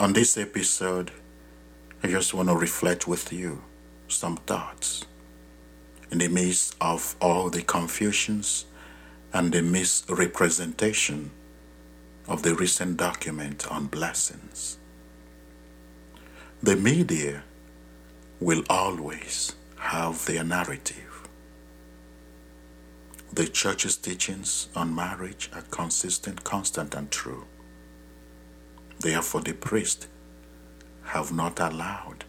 On this episode, I just want to reflect with you some thoughts in the midst of all the confusions and the misrepresentation of the recent document on blessings. The media will always have their narrative. The church's teachings on marriage are consistent, constant, and true. Therefore, the priest have not allowed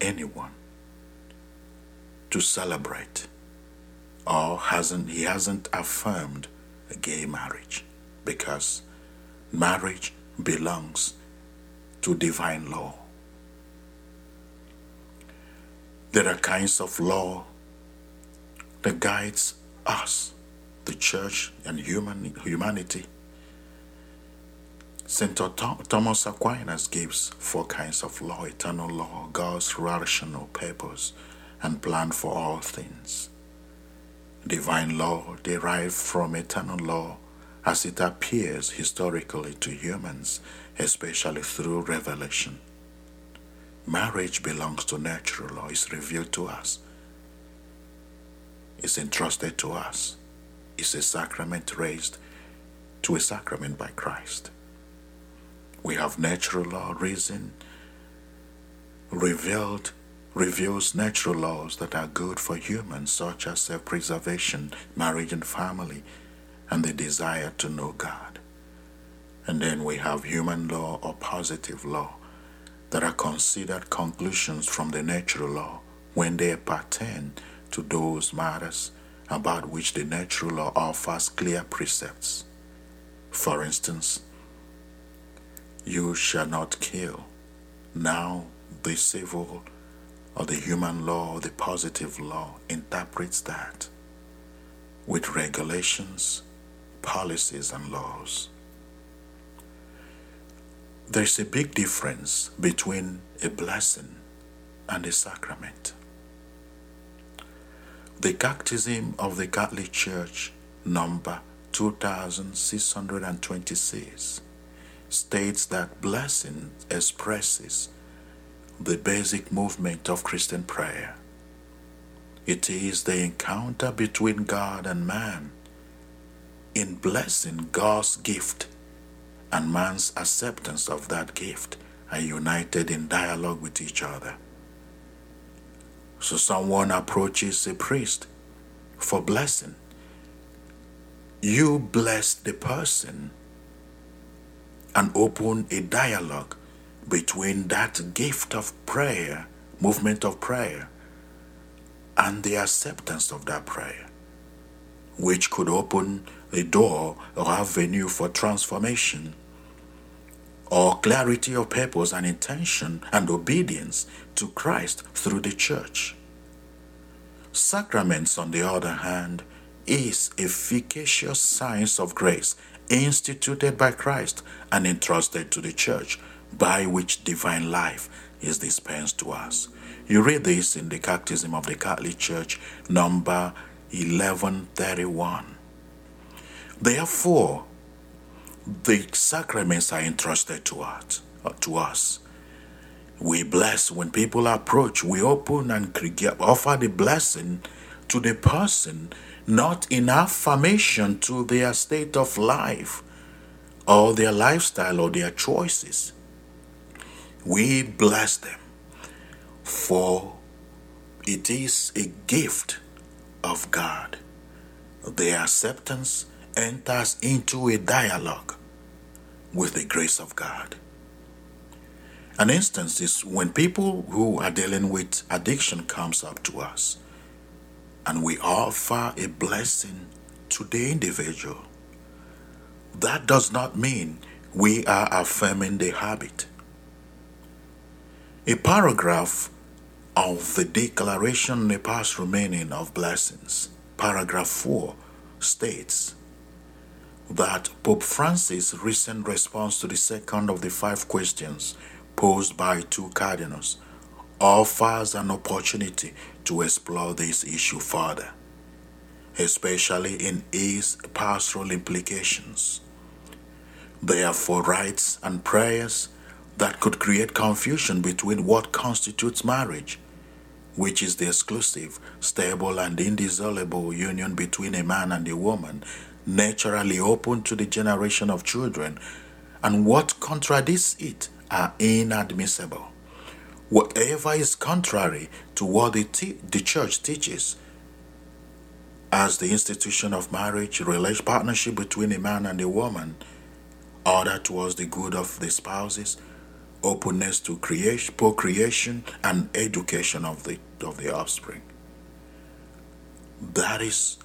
anyone to celebrate or hasn't he hasn't affirmed a gay marriage because marriage belongs to divine law. There are kinds of law that guides us, the church and human humanity St. Thomas Aquinas gives four kinds of law eternal law, God's rational purpose and plan for all things. Divine law derived from eternal law as it appears historically to humans, especially through revelation. Marriage belongs to natural law, is revealed to us, is entrusted to us, is a sacrament raised to a sacrament by Christ. We have natural law, reason revealed reveals natural laws that are good for humans, such as self preservation, marriage and family, and the desire to know God. And then we have human law or positive law that are considered conclusions from the natural law when they pertain to those matters about which the natural law offers clear precepts. For instance, you shall not kill. Now, the civil or the human law, the positive law interprets that with regulations, policies, and laws. There's a big difference between a blessing and a sacrament. The Catechism of the Catholic Church, number 2626 states that blessing expresses the basic movement of Christian prayer. It is the encounter between God and man. In blessing, God's gift and man's acceptance of that gift are united in dialogue with each other. So someone approaches a priest for blessing. You bless the person and open a dialogue between that gift of prayer, movement of prayer, and the acceptance of that prayer, which could open a door or avenue for transformation or clarity of purpose and intention and obedience to Christ through the church. Sacraments, on the other hand, is efficacious signs of grace instituted by Christ and entrusted to the church, by which divine life is dispensed to us. You read this in the Catechism of the Catholic Church, number 1131. Therefore, the sacraments are entrusted to us. Uh, to us. We bless when people approach, we open and offer the blessing to the person not in affirmation to their state of life or their lifestyle or their choices. We bless them, for it is a gift of God. Their acceptance enters into a dialogue with the grace of God. An instance is when people who are dealing with addiction comes up to us and we offer a blessing to the individual. That does not mean we are affirming the habit. A paragraph of the Declaration the Pastoral Meaning of Blessings, paragraph 4, states that Pope Francis' recent response to the second of the five questions posed by two cardinals offers an opportunity to explore this issue further. especially in its pastoral implications. Therefore, rites and prayers that could create confusion between what constitutes marriage, which is the exclusive, stable, and indissoluble union between a man and a woman, naturally open to the generation of children, and what contradicts it are inadmissible. Whatever is contrary to what the, te- the church teaches as the institution of marriage, relation partnership between a man and a woman, order towards the good of the spouses, openness to creation, procreation, and education of the of the offspring. That is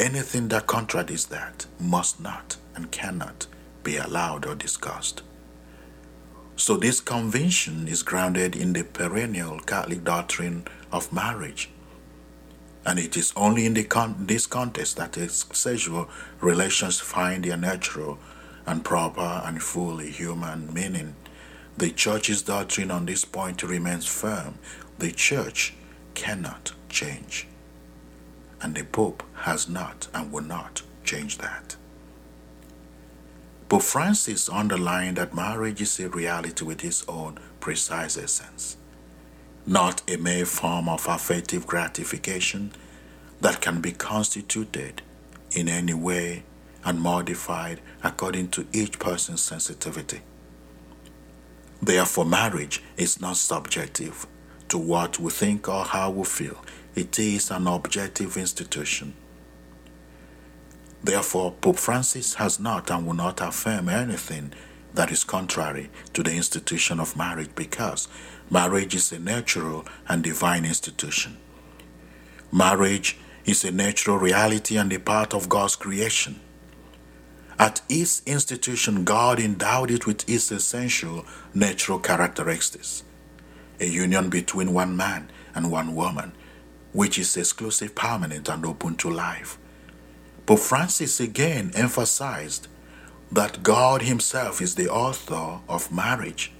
anything that contradicts that must not and cannot be allowed or discussed. So this convention is grounded in the perennial Catholic doctrine of marriage. And it is only in con- this context that sexual relations find their natural and proper and fully human meaning. The Church's doctrine on this point remains firm. The Church cannot change. And the Pope has not and will not change that. Pope Francis underlined that marriage is a reality with its own precise essence, not a mere form of affective gratification that can be constituted in any way and modified according to each person's sensitivity. Therefore, marriage is not subjective to what we think or how we feel, it is an objective institution Therefore, Pope Francis has not and will not affirm anything that is contrary to the institution of marriage because marriage is a natural and divine institution. Marriage is a natural reality and a part of God's creation. At its institution, God endowed it with its essential natural characteristics a union between one man and one woman, which is exclusive, permanent, and open to life. Pope Francis again emphasized that God Himself is the author of marriage,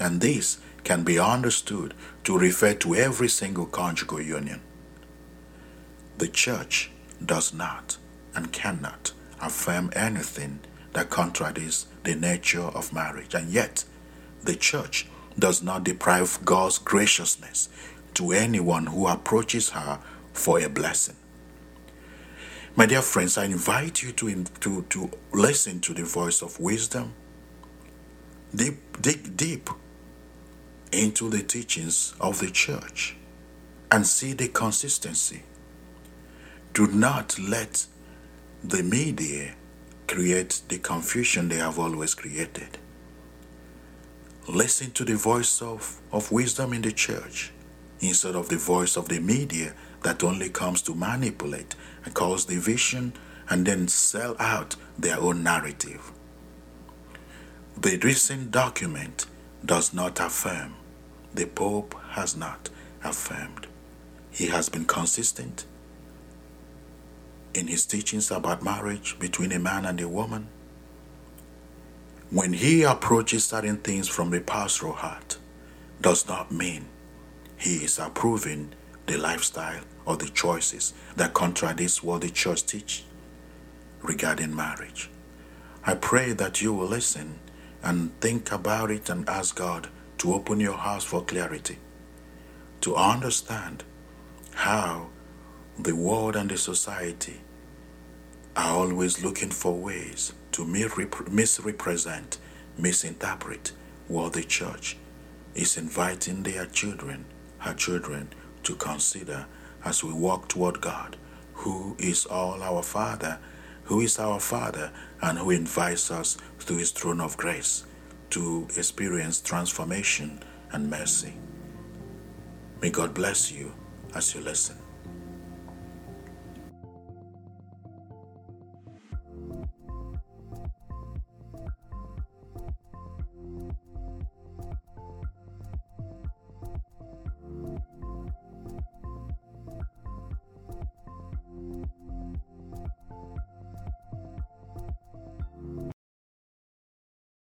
and this can be understood to refer to every single conjugal union. The Church does not and cannot affirm anything that contradicts the nature of marriage, and yet the Church does not deprive God's graciousness to anyone who approaches her for a blessing. My dear friends, I invite you to, to, to listen to the voice of wisdom. Deep, dig deep into the teachings of the church and see the consistency. Do not let the media create the confusion they have always created. Listen to the voice of, of wisdom in the church instead of the voice of the media that only comes to manipulate and cause division and then sell out their own narrative. The recent document does not affirm, the Pope has not affirmed. He has been consistent in his teachings about marriage between a man and a woman. When he approaches certain things from a pastoral heart, does not mean he is approving the lifestyle or the choices that contradicts what the church teach regarding marriage. I pray that you will listen and think about it and ask God to open your hearts for clarity, to understand how the world and the society are always looking for ways to misrepresent, misinterpret what the church is inviting their children, her children, to consider as we walk toward God, who is all our Father, who is our Father, and who invites us through His throne of grace to experience transformation and mercy. May God bless you as you listen.